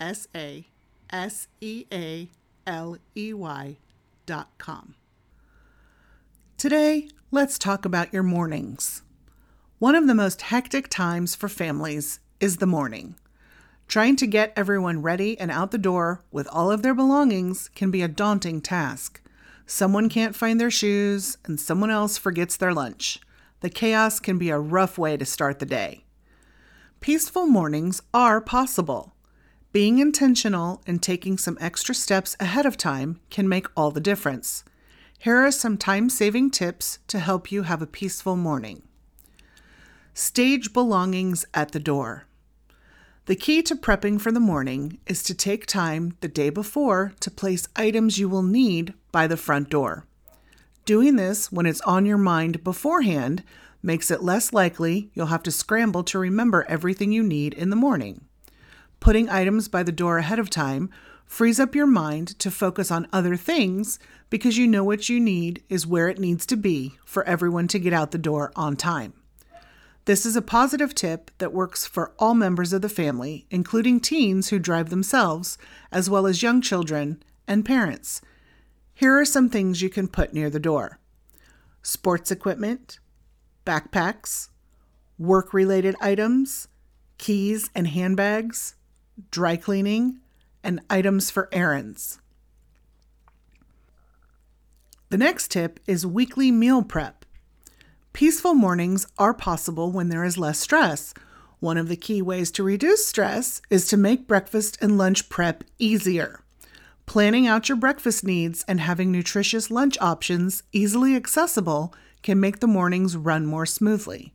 S A S E A L E Y dot com. Today, let's talk about your mornings. One of the most hectic times for families is the morning. Trying to get everyone ready and out the door with all of their belongings can be a daunting task. Someone can't find their shoes, and someone else forgets their lunch. The chaos can be a rough way to start the day. Peaceful mornings are possible. Being intentional and taking some extra steps ahead of time can make all the difference. Here are some time saving tips to help you have a peaceful morning. Stage belongings at the door. The key to prepping for the morning is to take time the day before to place items you will need by the front door. Doing this when it's on your mind beforehand makes it less likely you'll have to scramble to remember everything you need in the morning. Putting items by the door ahead of time frees up your mind to focus on other things because you know what you need is where it needs to be for everyone to get out the door on time. This is a positive tip that works for all members of the family, including teens who drive themselves, as well as young children and parents. Here are some things you can put near the door sports equipment, backpacks, work related items, keys and handbags, dry cleaning, and items for errands. The next tip is weekly meal prep. Peaceful mornings are possible when there is less stress. One of the key ways to reduce stress is to make breakfast and lunch prep easier. Planning out your breakfast needs and having nutritious lunch options easily accessible can make the mornings run more smoothly.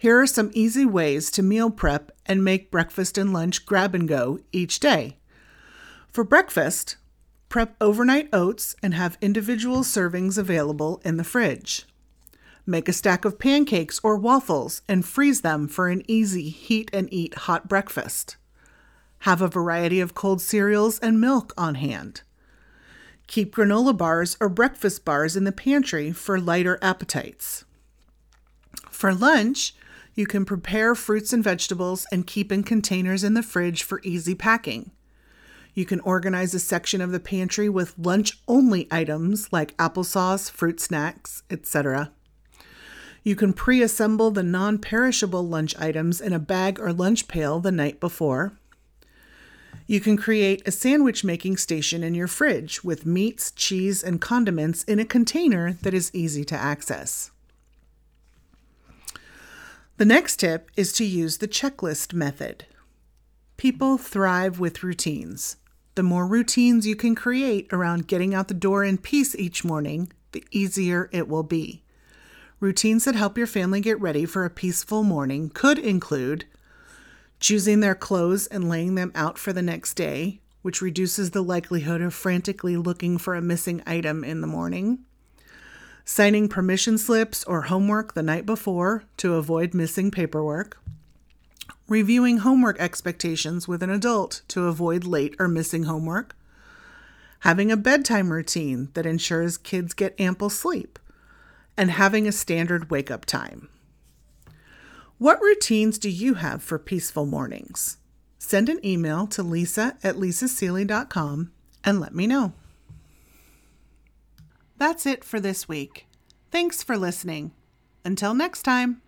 Here are some easy ways to meal prep and make breakfast and lunch grab and go each day. For breakfast, prep overnight oats and have individual servings available in the fridge. Make a stack of pancakes or waffles and freeze them for an easy heat and eat hot breakfast. Have a variety of cold cereals and milk on hand. Keep granola bars or breakfast bars in the pantry for lighter appetites. For lunch, you can prepare fruits and vegetables and keep in containers in the fridge for easy packing. You can organize a section of the pantry with lunch only items like applesauce, fruit snacks, etc. You can pre assemble the non perishable lunch items in a bag or lunch pail the night before. You can create a sandwich making station in your fridge with meats, cheese, and condiments in a container that is easy to access. The next tip is to use the checklist method. People thrive with routines. The more routines you can create around getting out the door in peace each morning, the easier it will be. Routines that help your family get ready for a peaceful morning could include choosing their clothes and laying them out for the next day, which reduces the likelihood of frantically looking for a missing item in the morning signing permission slips or homework the night before to avoid missing paperwork, reviewing homework expectations with an adult to avoid late or missing homework, having a bedtime routine that ensures kids get ample sleep, and having a standard wake up time. What routines do you have for peaceful mornings? Send an email to lisa at lisasealey.com and let me know. That's it for this week. Thanks for listening. Until next time.